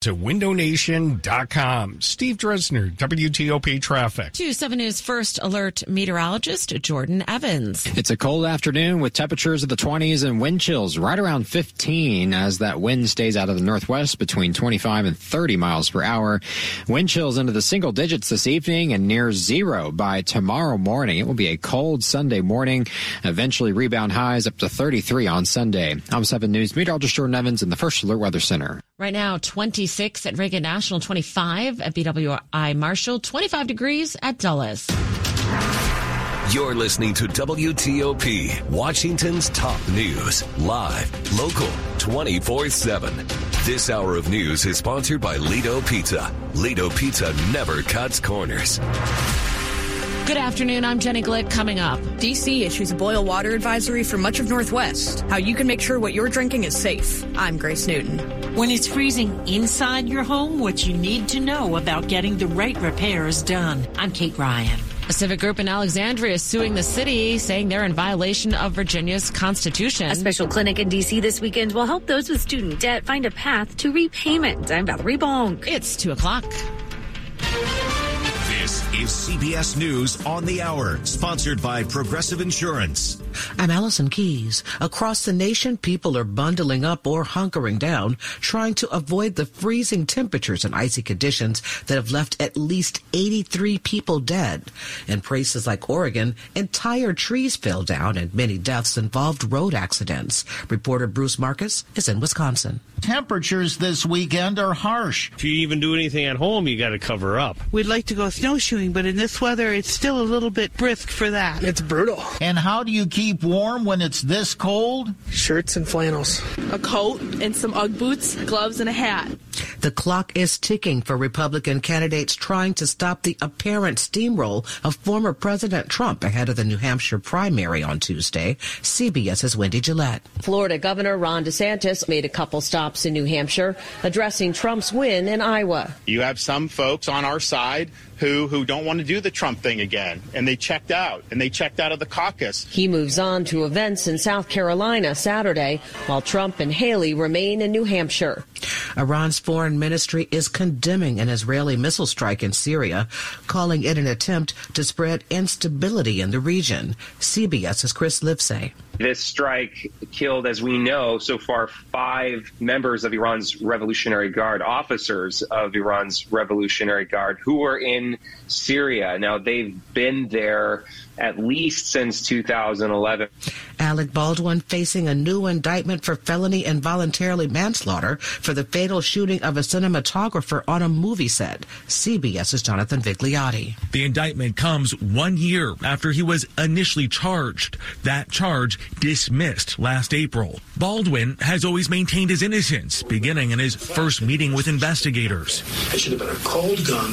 to windownation.com. Steve Dresner, WTOP Traffic. To 7 News First Alert meteorologist Jordan Evans. It's a cold afternoon with temperatures of the 20s and wind chills right around 15 as that wind stays out of the northwest between 25 and 30 miles per hour. Wind chills into the single digits this evening and near zero by tomorrow morning. It will be a cold Sunday morning, eventually rebound highs up to 33 on Sunday. I'm 7 News meteorologist Jordan Evans in the First Alert Weather Center. Right now, 26 at Reagan National, 25 at BWI Marshall, 25 degrees at Dulles. You're listening to WTOP, Washington's top news, live, local, 24 7. This hour of news is sponsored by Ledo Pizza. Ledo Pizza never cuts corners. Good afternoon. I'm Jenny Glick. Coming up, DC issues a boil water advisory for much of Northwest. How you can make sure what you're drinking is safe. I'm Grace Newton. When it's freezing inside your home, what you need to know about getting the right repairs done. I'm Kate Ryan. A civic group in Alexandria is suing the city, saying they're in violation of Virginia's constitution. A special clinic in D.C. this weekend will help those with student debt find a path to repayment. I'm Valerie Bonk. It's 2 o'clock. This is CBS News on the Hour, sponsored by Progressive Insurance. I'm Allison Keyes. Across the nation, people are bundling up or hunkering down, trying to avoid the freezing temperatures and icy conditions that have left at least 83 people dead. In places like Oregon, entire trees fell down and many deaths involved road accidents. Reporter Bruce Marcus is in Wisconsin. Temperatures this weekend are harsh. If you even do anything at home, you got to cover up. We'd like to go snowshoeing, but in this weather, it's still a little bit brisk for that. It's brutal. And how do you keep warm when it's this cold? Shirts and flannels. A coat and some Ugg boots, gloves, and a hat. The clock is ticking for Republican candidates trying to stop the apparent steamroll of former President Trump ahead of the New Hampshire primary on Tuesday. CBS's Wendy Gillette. Florida Governor Ron DeSantis made a couple stops in New Hampshire addressing Trump's win in Iowa. You have some folks on our side who who don't want to do the Trump thing again, and they checked out, and they checked out of the caucus. He moves on to events in South Carolina Saturday, while Trump and Haley remain in New Hampshire. Iran's foreign ministry is condemning an Israeli missile strike in Syria, calling it an attempt to spread instability in the region. CBS's Chris Livesay. This strike killed, as we know, so far five members of Iran's Revolutionary Guard, officers of Iran's Revolutionary Guard, who were in Syria. Now, they've been there at least since 2011. Alec Baldwin facing a new indictment for felony involuntarily manslaughter for the fatal shooting of a cinematographer on a movie set. CBS's Jonathan Vigliotti. The indictment comes one year after he was initially charged. That charge dismissed last April. Baldwin has always maintained his innocence, beginning in his first meeting with investigators. It should have been a cold gun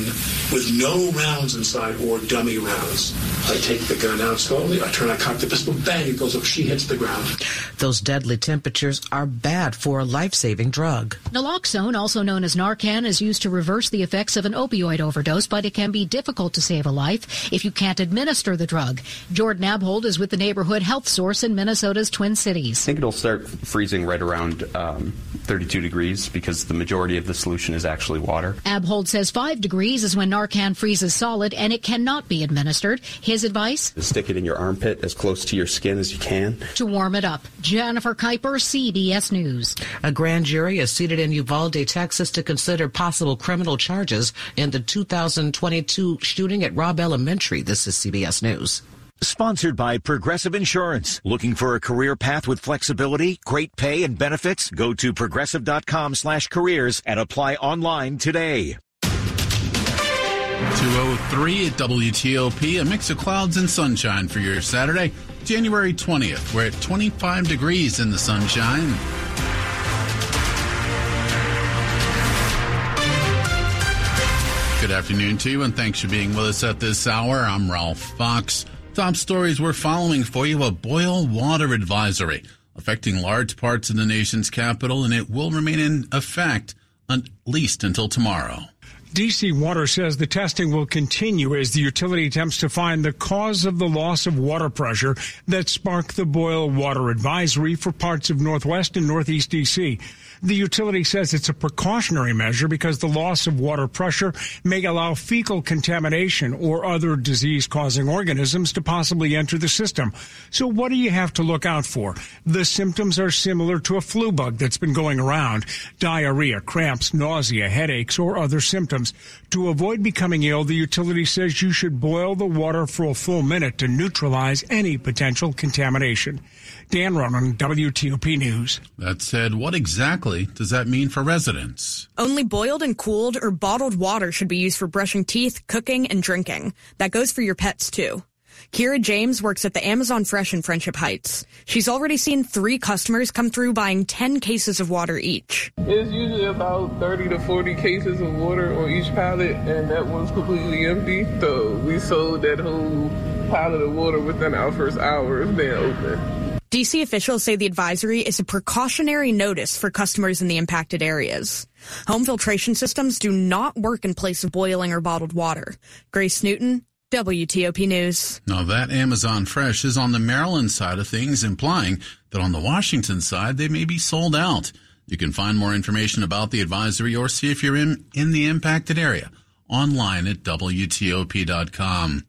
with no rounds inside or dummy rounds. I take the gun out slowly, I turn, I cock the pistol, bang, it goes up, she hits the ground. Those deadly temperatures are bad for a life-saving drug. Naloxone, also known as Narcan, is used to reverse the effects of an opioid overdose, but it can be difficult to save a life if you can't administer the drug. Jordan Abhold is with the neighborhood health source in Minnesota's Twin Cities. I think it'll start freezing right around um, 32 degrees because the majority of the solution is actually water. Abhold says 5 degrees is when Narcan freezes solid and it cannot be administered. His advice? Stick it in your armpit as close to your skin as you can. To warm it up. Jennifer Kuiper, CBS News. A grand jury is seated in Uvalde, Texas to consider possible criminal charges in the 2022 shooting at Robb Elementary. This is CBS News. Sponsored by Progressive Insurance. Looking for a career path with flexibility, great pay, and benefits? Go to progressive.com slash careers and apply online today. 203 at WTOP, a mix of clouds and sunshine for your Saturday, January 20th. We're at 25 degrees in the sunshine. Good afternoon to you, and thanks for being with us at this hour. I'm Ralph Fox. Top stories we're following for you a boil water advisory affecting large parts of the nation's capital, and it will remain in effect at least until tomorrow. DC Water says the testing will continue as the utility attempts to find the cause of the loss of water pressure that sparked the boil water advisory for parts of Northwest and Northeast DC. The utility says it's a precautionary measure because the loss of water pressure may allow fecal contamination or other disease causing organisms to possibly enter the system. So what do you have to look out for? The symptoms are similar to a flu bug that's been going around. Diarrhea, cramps, nausea, headaches, or other symptoms. To avoid becoming ill, the utility says you should boil the water for a full minute to neutralize any potential contamination. Dan Ronan, WTOP News. That said, what exactly does that mean for residents? Only boiled and cooled or bottled water should be used for brushing teeth, cooking, and drinking. That goes for your pets too. Kira James works at the Amazon Fresh in Friendship Heights. She's already seen three customers come through buying 10 cases of water each. It's usually about 30 to 40 cases of water on each pallet, and that one's completely empty. So we sold that whole pallet of water within our first hour of being open. DC officials say the advisory is a precautionary notice for customers in the impacted areas. Home filtration systems do not work in place of boiling or bottled water. Grace Newton, WTOP News. Now, that Amazon Fresh is on the Maryland side of things, implying that on the Washington side, they may be sold out. You can find more information about the advisory or see if you're in, in the impacted area online at WTOP.com.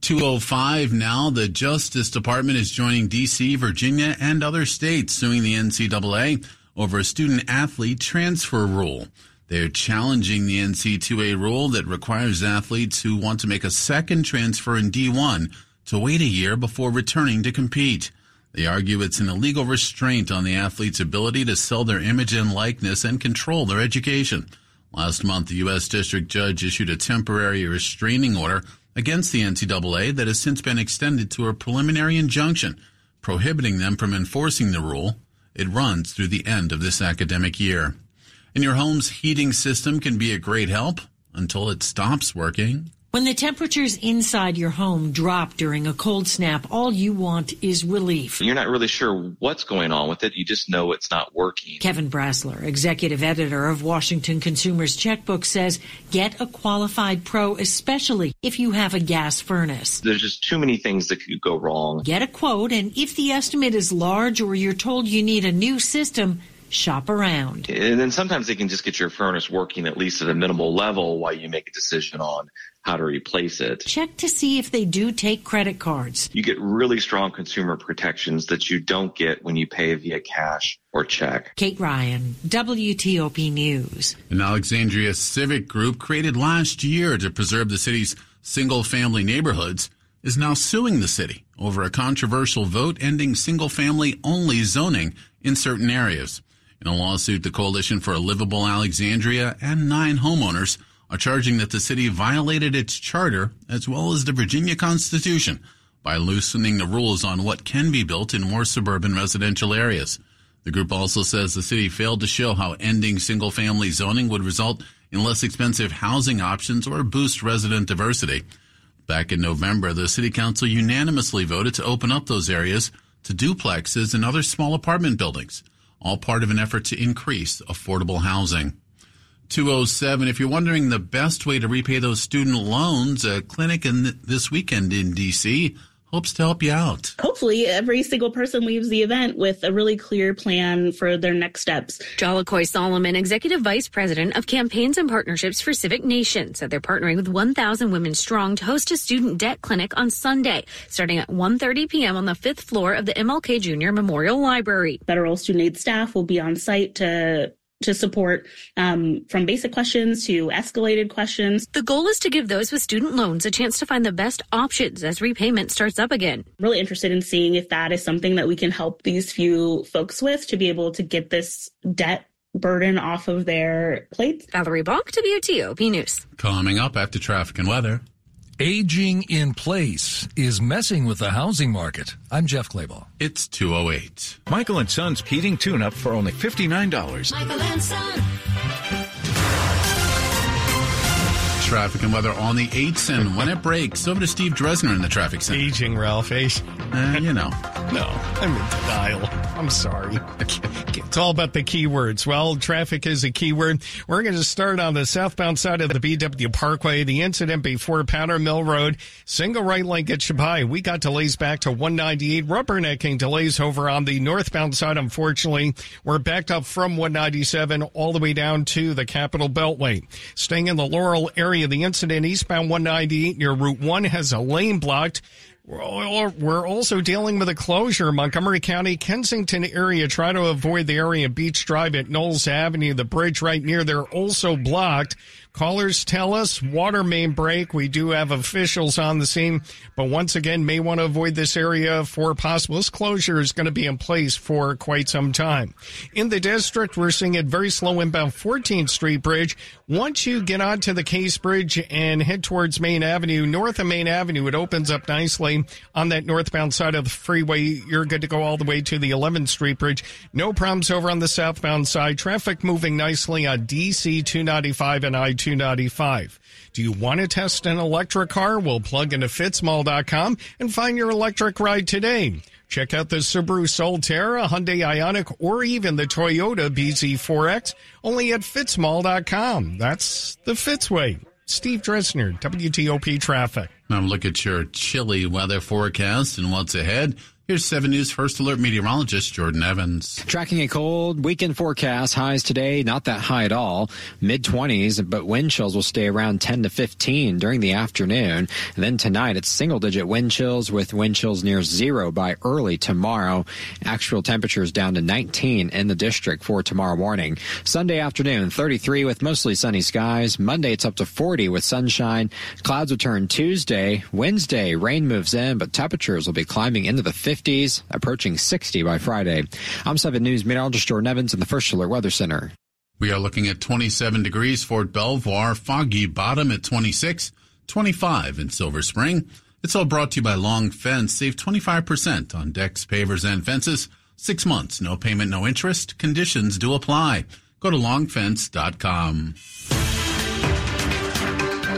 205 now. The Justice Department is joining D.C., Virginia, and other states suing the NCAA over a student athlete transfer rule. They're challenging the NC2A rule that requires athletes who want to make a second transfer in D1 to wait a year before returning to compete. They argue it's an illegal restraint on the athlete's ability to sell their image and likeness and control their education. Last month, the U.S. District Judge issued a temporary restraining order against the NCAA that has since been extended to a preliminary injunction prohibiting them from enforcing the rule. It runs through the end of this academic year. And your home's heating system can be a great help until it stops working. When the temperatures inside your home drop during a cold snap, all you want is relief. You're not really sure what's going on with it. You just know it's not working. Kevin Brasler, executive editor of Washington Consumers Checkbook, says get a qualified pro, especially if you have a gas furnace. There's just too many things that could go wrong. Get a quote, and if the estimate is large or you're told you need a new system, shop around. And then sometimes they can just get your furnace working at least at a minimal level while you make a decision on how to replace it. Check to see if they do take credit cards. You get really strong consumer protections that you don't get when you pay via cash or check. Kate Ryan, WTOP News. An Alexandria civic group created last year to preserve the city's single family neighborhoods is now suing the city over a controversial vote ending single family only zoning in certain areas. In a lawsuit, the Coalition for a Livable Alexandria and nine homeowners are charging that the city violated its charter as well as the Virginia Constitution by loosening the rules on what can be built in more suburban residential areas. The group also says the city failed to show how ending single family zoning would result in less expensive housing options or boost resident diversity. Back in November, the city council unanimously voted to open up those areas to duplexes and other small apartment buildings, all part of an effort to increase affordable housing. 207. If you're wondering the best way to repay those student loans, a clinic in this weekend in DC hopes to help you out. Hopefully, every single person leaves the event with a really clear plan for their next steps. Jolicoy Solomon, Executive Vice President of Campaigns and Partnerships for Civic Nation, said they're partnering with 1,000 Women Strong to host a student debt clinic on Sunday, starting at 1.30 p.m. on the fifth floor of the MLK Jr. Memorial Library. Federal student aid staff will be on site to to support um, from basic questions to escalated questions. The goal is to give those with student loans a chance to find the best options as repayment starts up again. Really interested in seeing if that is something that we can help these few folks with to be able to get this debt burden off of their plates. Valerie Bonk, WTOP News. Coming up after traffic and weather. Aging in place is messing with the housing market. I'm Jeff Clabaugh. It's 208. Michael and Son's heating tune up for only $59. Michael and Son. Traffic and weather on the 8s, and when it breaks, over to Steve Dresner in the traffic center. Aging, Ralph. Age. Uh, you know. no, I'm in denial. I'm sorry. It's all about the keywords. Well, traffic is a keyword. We're going to start on the southbound side of the BW Parkway. The incident before Powder Mill Road, single right lane at Chapai. We got delays back to 198. Rubbernecking delays over on the northbound side. Unfortunately, we're backed up from 197 all the way down to the Capital Beltway. Staying in the Laurel area, the incident eastbound 198 near Route 1 has a lane blocked. We're also dealing with a closure. Montgomery County, Kensington area. Try to avoid the area of Beach Drive at Knowles Avenue. The bridge right near there also blocked. Callers tell us water main break. We do have officials on the scene, but once again, may want to avoid this area for possible. This closure is going to be in place for quite some time. In the district, we're seeing it very slow inbound 14th Street Bridge. Once you get onto the Case Bridge and head towards Main Avenue, north of Main Avenue, it opens up nicely on that northbound side of the freeway. You're good to go all the way to the 11th Street Bridge. No problems over on the southbound side. Traffic moving nicely on DC 295 and I 295. Do you want to test an electric car? Well, plug into fitzmall.com and find your electric ride today. Check out the Subaru Solterra, Hyundai Ioniq, or even the Toyota BZ4X only at fitzmall.com. That's the Fitzway. Steve Dresner, WTOP Traffic. Now look at your chilly weather forecast and what's ahead. Here's 7 News First Alert meteorologist Jordan Evans. Tracking a cold weekend forecast. Highs today, not that high at all. Mid 20s, but wind chills will stay around 10 to 15 during the afternoon. And then tonight, it's single digit wind chills with wind chills near zero by early tomorrow. Actual temperatures down to 19 in the district for tomorrow morning. Sunday afternoon, 33 with mostly sunny skies. Monday, it's up to 40 with sunshine. Clouds will turn Tuesday. Wednesday, rain moves in, but temperatures will be climbing into the 50s 50s, approaching 60 by Friday. I'm 7 News meteorologist Jordan Evans in the First Alert Weather Center. We are looking at 27 degrees Fort Belvoir, foggy bottom at 26, 25 in Silver Spring. It's all brought to you by Long Fence. Save 25% on decks, pavers, and fences. Six months, no payment, no interest. Conditions do apply. Go to longfence.com.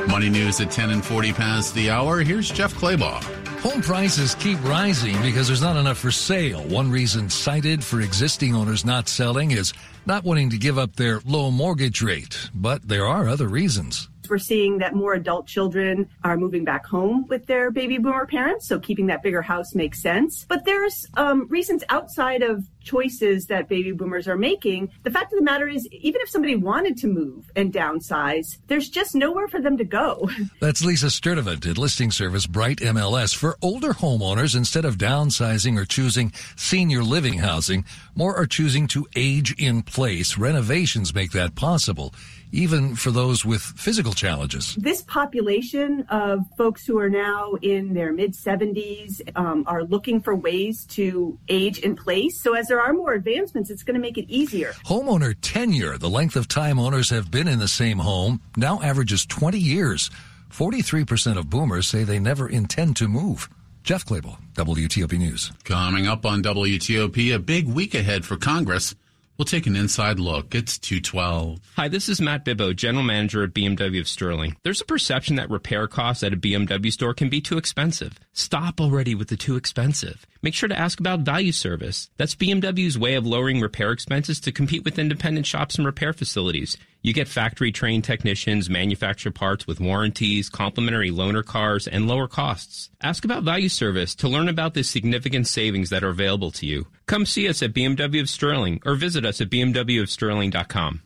Money news at 10 and 40 past the hour. Here's Jeff Clabaugh. Home prices keep rising because there's not enough for sale. One reason cited for existing owners not selling is not wanting to give up their low mortgage rate. But there are other reasons. We're seeing that more adult children are moving back home with their baby boomer parents, so keeping that bigger house makes sense. But there's um, reasons outside of choices that baby boomers are making. The fact of the matter is, even if somebody wanted to move and downsize, there's just nowhere for them to go. That's Lisa Sturtevant at listing service Bright MLS. For older homeowners, instead of downsizing or choosing senior living housing, more are choosing to age in place. Renovations make that possible even for those with physical challenges. This population of folks who are now in their mid 70s um, are looking for ways to age in place. So as there are more advancements, it's going to make it easier. Homeowner tenure, the length of time owners have been in the same home, now averages 20 years. 43% of boomers say they never intend to move. Jeff Clabaugh, WTOP News. Coming up on WTOP, a big week ahead for Congress. We'll take an inside look. It's 212. Hi, this is Matt Bibbo, General Manager at BMW of Sterling. There's a perception that repair costs at a BMW store can be too expensive. Stop already with the too expensive. Make sure to ask about value service. That's BMW's way of lowering repair expenses to compete with independent shops and repair facilities. You get factory trained technicians, manufacture parts with warranties, complimentary loaner cars, and lower costs. Ask about value service to learn about the significant savings that are available to you. Come see us at BMW of Sterling or visit us at bmwofsterling.com.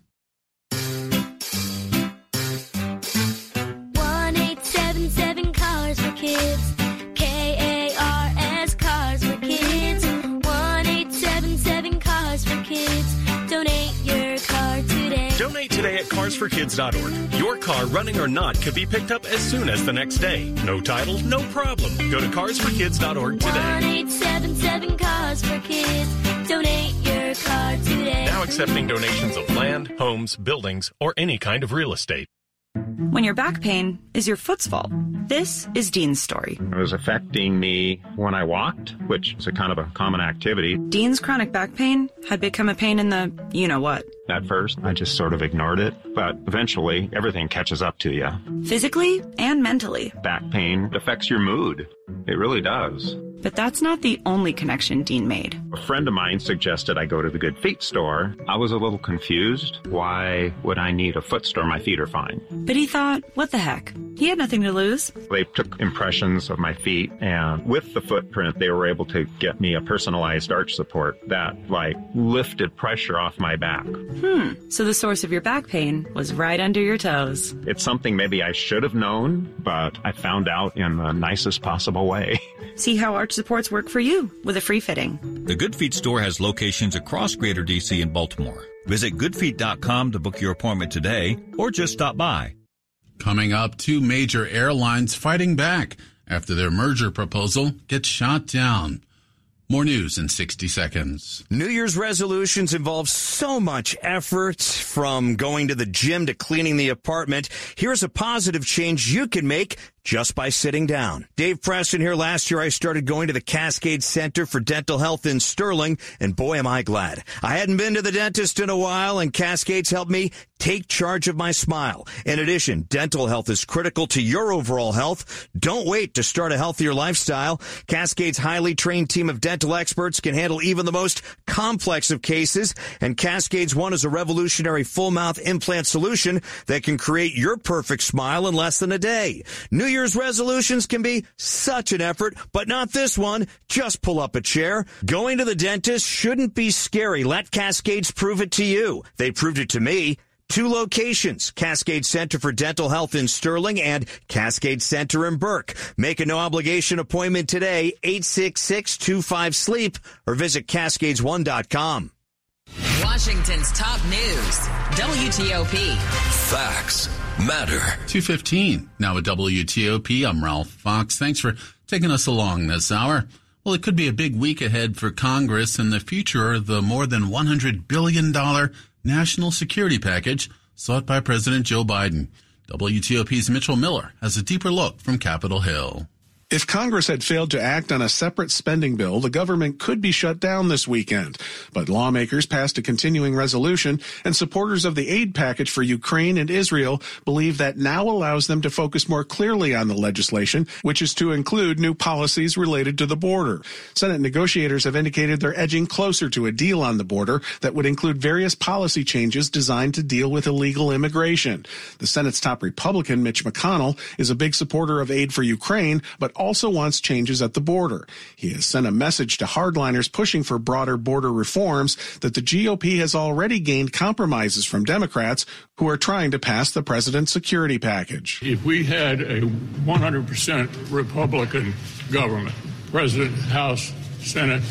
carsforkids.org. Your car, running or not, could be picked up as soon as the next day. No title, no problem. Go to carsforkids.org today. One eight seven seven cars for kids. Donate your car today. Now accepting donations of land, homes, buildings, or any kind of real estate. When your back pain is your foot's fault. This is Dean's story. It was affecting me when I walked, which is a kind of a common activity. Dean's chronic back pain had become a pain in the you know what. At first, I just sort of ignored it, but eventually everything catches up to you. Physically and mentally. Back pain affects your mood. It really does. But that's not the only connection Dean made. A friend of mine suggested I go to the Good Feet store. I was a little confused. Why would I need a foot store? My feet are fine. But he thought, what the heck? He had nothing to lose. They took impressions of my feet, and with the footprint, they were able to get me a personalized arch support that, like, lifted pressure off my back. Hmm. So the source of your back pain was right under your toes. It's something maybe I should have known, but I found out in the nicest possible way. See how arch supports work for you with a free fitting. The Good Feet store has locations across Greater DC and Baltimore. Visit goodfeet.com to book your appointment today or just stop by. Coming up, two major airlines fighting back after their merger proposal gets shot down. More news in 60 seconds. New Year's resolutions involve so much effort from going to the gym to cleaning the apartment. Here's a positive change you can make just by sitting down. Dave Preston here. Last year I started going to the Cascade Center for Dental Health in Sterling, and boy am I glad. I hadn't been to the dentist in a while, and Cascades helped me take charge of my smile. In addition, dental health is critical to your overall health. Don't wait to start a healthier lifestyle. Cascade's highly trained team of dental experts can handle even the most complex of cases, and Cascades One is a revolutionary full mouth implant solution that can create your perfect smile in less than a day. New Year's resolutions can be such an effort, but not this one. Just pull up a chair. Going to the dentist shouldn't be scary. Let Cascades prove it to you. They proved it to me. Two locations, Cascade Center for Dental Health in Sterling and Cascade Center in Burke. Make a no obligation appointment today, 866-25-SLEEP or visit cascades1.com. Washington's top news, WTOP. Facts matter. 215. Now at WTOP, I'm Ralph Fox. Thanks for taking us along this hour. Well, it could be a big week ahead for Congress and the future of the more than $100 billion national security package sought by President Joe Biden. WTOP's Mitchell Miller has a deeper look from Capitol Hill. If Congress had failed to act on a separate spending bill, the government could be shut down this weekend. But lawmakers passed a continuing resolution, and supporters of the aid package for Ukraine and Israel believe that now allows them to focus more clearly on the legislation, which is to include new policies related to the border. Senate negotiators have indicated they're edging closer to a deal on the border that would include various policy changes designed to deal with illegal immigration. The Senate's top Republican, Mitch McConnell, is a big supporter of aid for Ukraine, but also wants changes at the border. He has sent a message to hardliners pushing for broader border reforms that the GOP has already gained compromises from Democrats who are trying to pass the president's security package. If we had a 100% Republican government, President, House, Senate,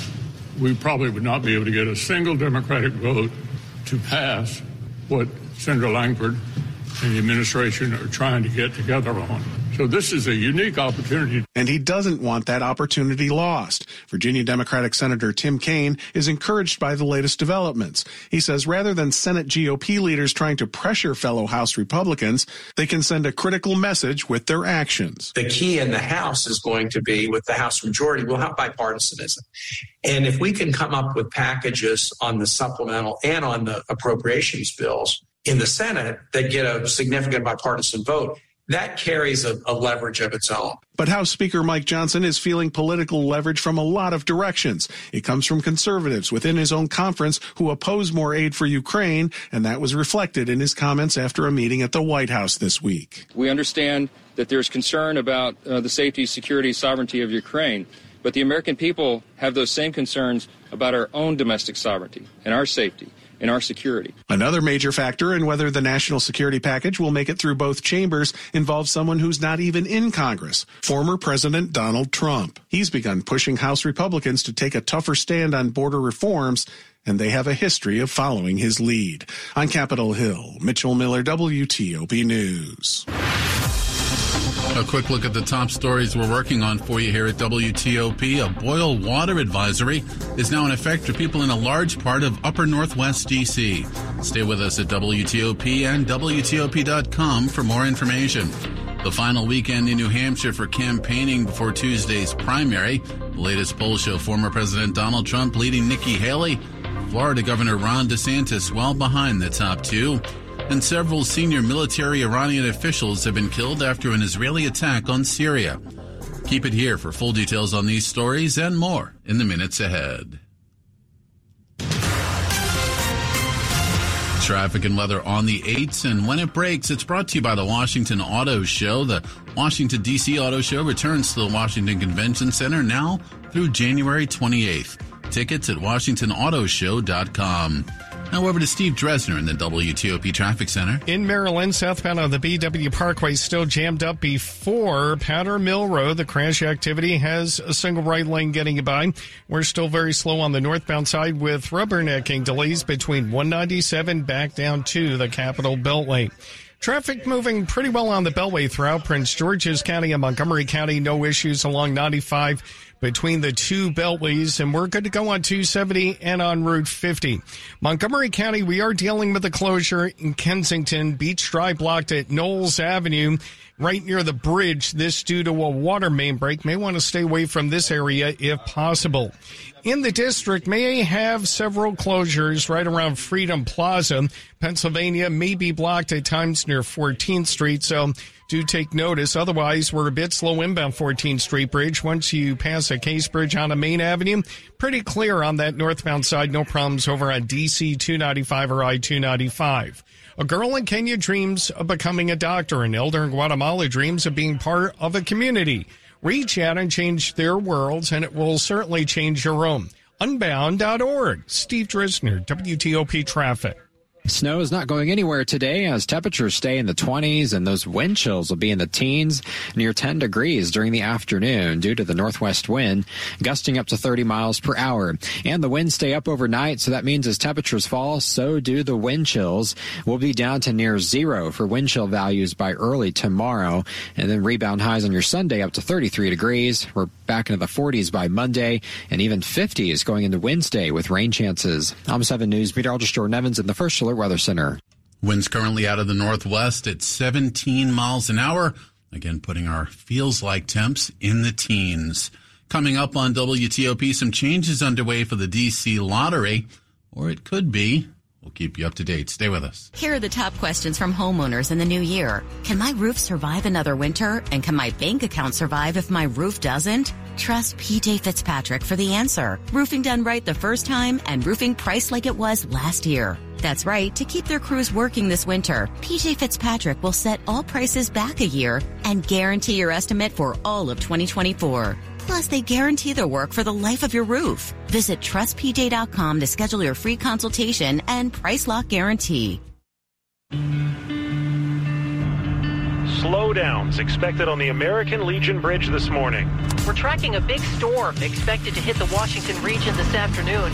we probably would not be able to get a single Democratic vote to pass what Senator Lankford and the administration are trying to get together on. So this is a unique opportunity. And he doesn't want that opportunity lost. Virginia Democratic Senator Tim Kaine is encouraged by the latest developments. He says rather than Senate GOP leaders trying to pressure fellow House Republicans, they can send a critical message with their actions. The key in the House is going to be with the House majority, we'll have bipartisanism. And if we can come up with packages on the supplemental and on the appropriations bills in the Senate that get a significant bipartisan vote, that carries a, a, leverage of its own. But House Speaker Mike Johnson is feeling political leverage from a lot of directions. It comes from conservatives within his own conference who oppose more aid for Ukraine, and that was reflected in his comments after a meeting at the White House this week. We understand that there's concern about uh, the safety, security, sovereignty of Ukraine, but the American people have those same concerns about our own domestic sovereignty and our safety and our security. Another major factor in whether the national security package will make it through both chambers involves someone who's not even in Congress, former President Donald Trump. He's begun pushing House Republicans to take a tougher stand on border reforms and they have a history of following his lead. On Capitol Hill, Mitchell Miller, WTOP News. A quick look at the top stories we're working on for you here at WTOP. A boil water advisory is now in effect for people in a large part of upper northwest DC. Stay with us at WTOP and WTOP.com for more information. The final weekend in New Hampshire for campaigning before Tuesday's primary. The latest polls show former President Donald Trump leading Nikki Haley Florida Governor Ron DeSantis well behind the top two. And several senior military Iranian officials have been killed after an Israeli attack on Syria. Keep it here for full details on these stories and more in the minutes ahead. Traffic and weather on the 8s, and when it breaks, it's brought to you by the Washington Auto Show. The Washington, D.C. Auto Show returns to the Washington Convention Center now through January 28th. Tickets at WashingtonAutoShow.com. Now over to Steve Dresner in the WTOP Traffic Center. In Maryland, southbound on the BW Parkway still jammed up before Powder Mill Road. The crash activity has a single right lane getting you by. We're still very slow on the northbound side with rubbernecking delays between 197 back down to the Capital Beltway. Traffic moving pretty well on the Beltway throughout Prince George's County and Montgomery County. No issues along 95 between the two beltways, and we're good to go on 270 and on Route 50. Montgomery County, we are dealing with a closure in Kensington. Beach Drive blocked at Knowles Avenue right near the bridge. This due to a water main break. May want to stay away from this area if possible. In the district, may have several closures right around Freedom Plaza. Pennsylvania may be blocked at times near 14th Street, so do take notice. Otherwise, we're a bit slow inbound 14th Street Bridge. Once you pass a Case Bridge on a Main Avenue, pretty clear on that northbound side. No problems over on DC 295 or I 295. A girl in Kenya dreams of becoming a doctor. An elder in Guatemala dreams of being part of a community. Reach out and change their worlds, and it will certainly change your own. Unbound.org. Steve Dresner, WTOP Traffic. Snow is not going anywhere today as temperatures stay in the 20s and those wind chills will be in the teens near 10 degrees during the afternoon due to the northwest wind gusting up to 30 miles per hour. And the winds stay up overnight, so that means as temperatures fall, so do the wind chills. We'll be down to near zero for wind chill values by early tomorrow and then rebound highs on your Sunday up to 33 degrees. We're back into the 40s by Monday and even 50s going into Wednesday with rain chances. I'm 7 News meteorologist Jordan Evans in the First Alert Weather Center. Winds currently out of the northwest at 17 miles an hour. Again, putting our feels like temps in the teens. Coming up on WTOP, some changes underway for the DC lottery, or it could be. We'll keep you up to date. Stay with us. Here are the top questions from homeowners in the new year. Can my roof survive another winter? And can my bank account survive if my roof doesn't? Trust PJ Fitzpatrick for the answer. Roofing done right the first time and roofing priced like it was last year. That's right. To keep their crews working this winter, PJ Fitzpatrick will set all prices back a year and guarantee your estimate for all of 2024. Plus, they guarantee their work for the life of your roof. Visit trustpj.com to schedule your free consultation and price lock guarantee. Slowdowns expected on the American Legion Bridge this morning. We're tracking a big storm expected to hit the Washington region this afternoon.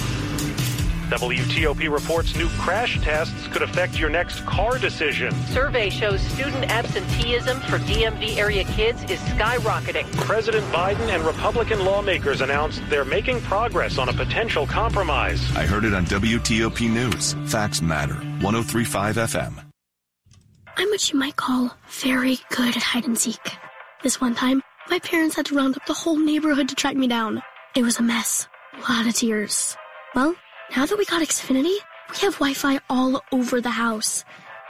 WTOP reports new crash tests could affect your next car decision. Survey shows student absenteeism for DMV area kids is skyrocketing. President Biden and Republican lawmakers announced they're making progress on a potential compromise. I heard it on WTOP News. Facts matter. 1035 FM. I'm what you might call very good at hide and seek. This one time, my parents had to round up the whole neighborhood to track me down. It was a mess. A lot of tears. Well, now that we got Xfinity, we have Wi-Fi all over the house,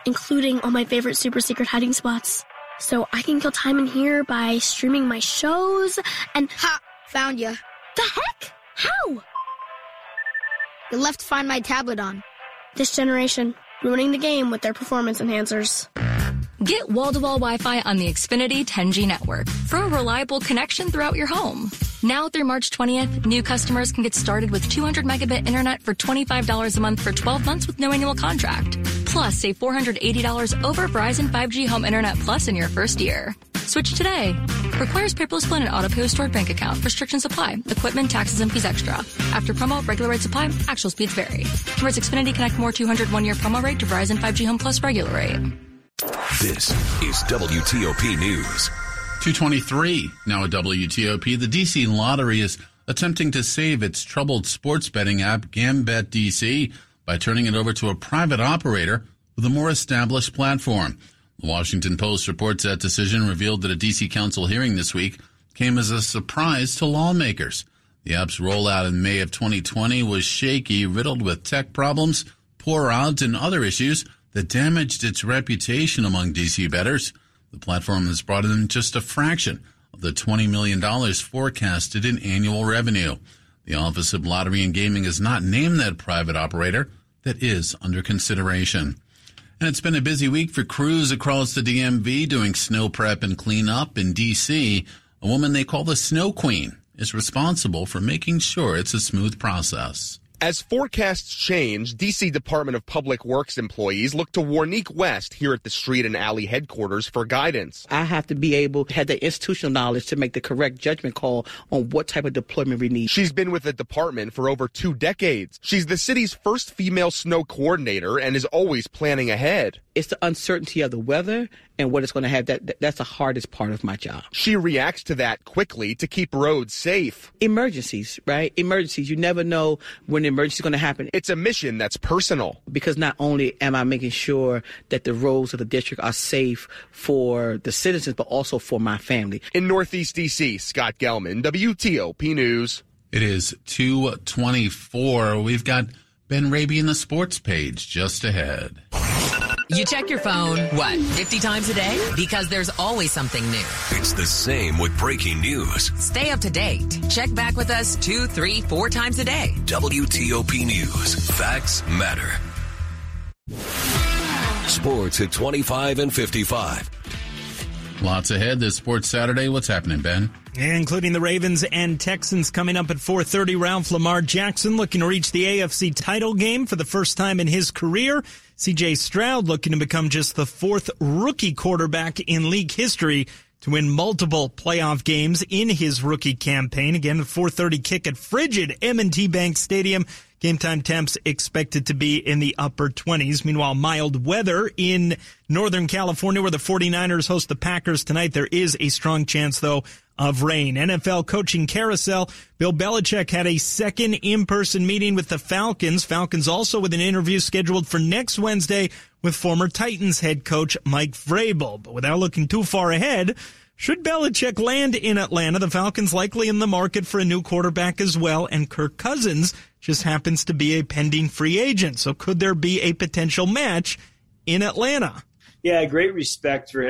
including all my favorite super secret hiding spots. So I can kill time in here by streaming my shows and ha, found you. The heck? How? You left Find My tablet on. This generation ruining the game with their performance enhancers. Get wall-to-wall Wi-Fi on the Xfinity 10G network for a reliable connection throughout your home. Now through March 20th, new customers can get started with 200 megabit internet for $25 a month for 12 months with no annual contract. Plus, save $480 over Verizon 5G Home Internet Plus in your first year. Switch today. Requires paperless plan and auto-pay stored bank account. Restrictions apply. Equipment, taxes, and fees extra. After promo, regular rate supply. Actual speeds vary. Converts Xfinity Connect More 200 one-year promo rate to Verizon 5G Home Plus regular rate. This is WTOP News. 223 now at WTOP. The DC Lottery is attempting to save its troubled sports betting app Gambet DC by turning it over to a private operator with a more established platform. The Washington Post reports that decision revealed that a DC council hearing this week came as a surprise to lawmakers. The app's rollout in May of 2020 was shaky, riddled with tech problems, poor odds, and other issues that damaged its reputation among DC bettors. The platform has brought in just a fraction of the $20 million forecasted in annual revenue. The Office of Lottery and Gaming has not named that private operator that is under consideration. And it's been a busy week for crews across the DMV doing snow prep and cleanup in DC. A woman they call the Snow Queen is responsible for making sure it's a smooth process. As forecasts change, DC Department of Public Works employees look to Warnique West here at the street and alley headquarters for guidance. I have to be able to have the institutional knowledge to make the correct judgment call on what type of deployment we need. She's been with the department for over two decades. She's the city's first female snow coordinator and is always planning ahead. It's the uncertainty of the weather and what it's going to have. That that's the hardest part of my job. She reacts to that quickly to keep roads safe. Emergencies, right? Emergencies. You never know when an emergency is going to happen. It's a mission that's personal because not only am I making sure that the roads of the district are safe for the citizens, but also for my family. In Northeast DC, Scott Gelman, WTOP News. It is 224. We've got Ben Raby in the sports page just ahead. You check your phone, what, 50 times a day? Because there's always something new. It's the same with breaking news. Stay up to date. Check back with us two, three, four times a day. WTOP News. Facts matter. Sports at 25 and 55. Lots ahead this Sports Saturday. What's happening, Ben? Including the Ravens and Texans coming up at 4:30. Ralph Lamar Jackson looking to reach the AFC title game for the first time in his career. CJ Stroud looking to become just the fourth rookie quarterback in league history to win multiple playoff games in his rookie campaign. Again, a 4:30 kick at frigid M&T Bank Stadium. Game time temps expected to be in the upper 20s. Meanwhile, mild weather in Northern California where the 49ers host the Packers tonight. There is a strong chance though of rain. NFL coaching carousel. Bill Belichick had a second in-person meeting with the Falcons. Falcons also with an interview scheduled for next Wednesday with former Titans head coach Mike Vrabel. But without looking too far ahead, should Belichick land in Atlanta, the Falcons likely in the market for a new quarterback as well, and Kirk Cousins just happens to be a pending free agent. So could there be a potential match in Atlanta? Yeah, great respect for him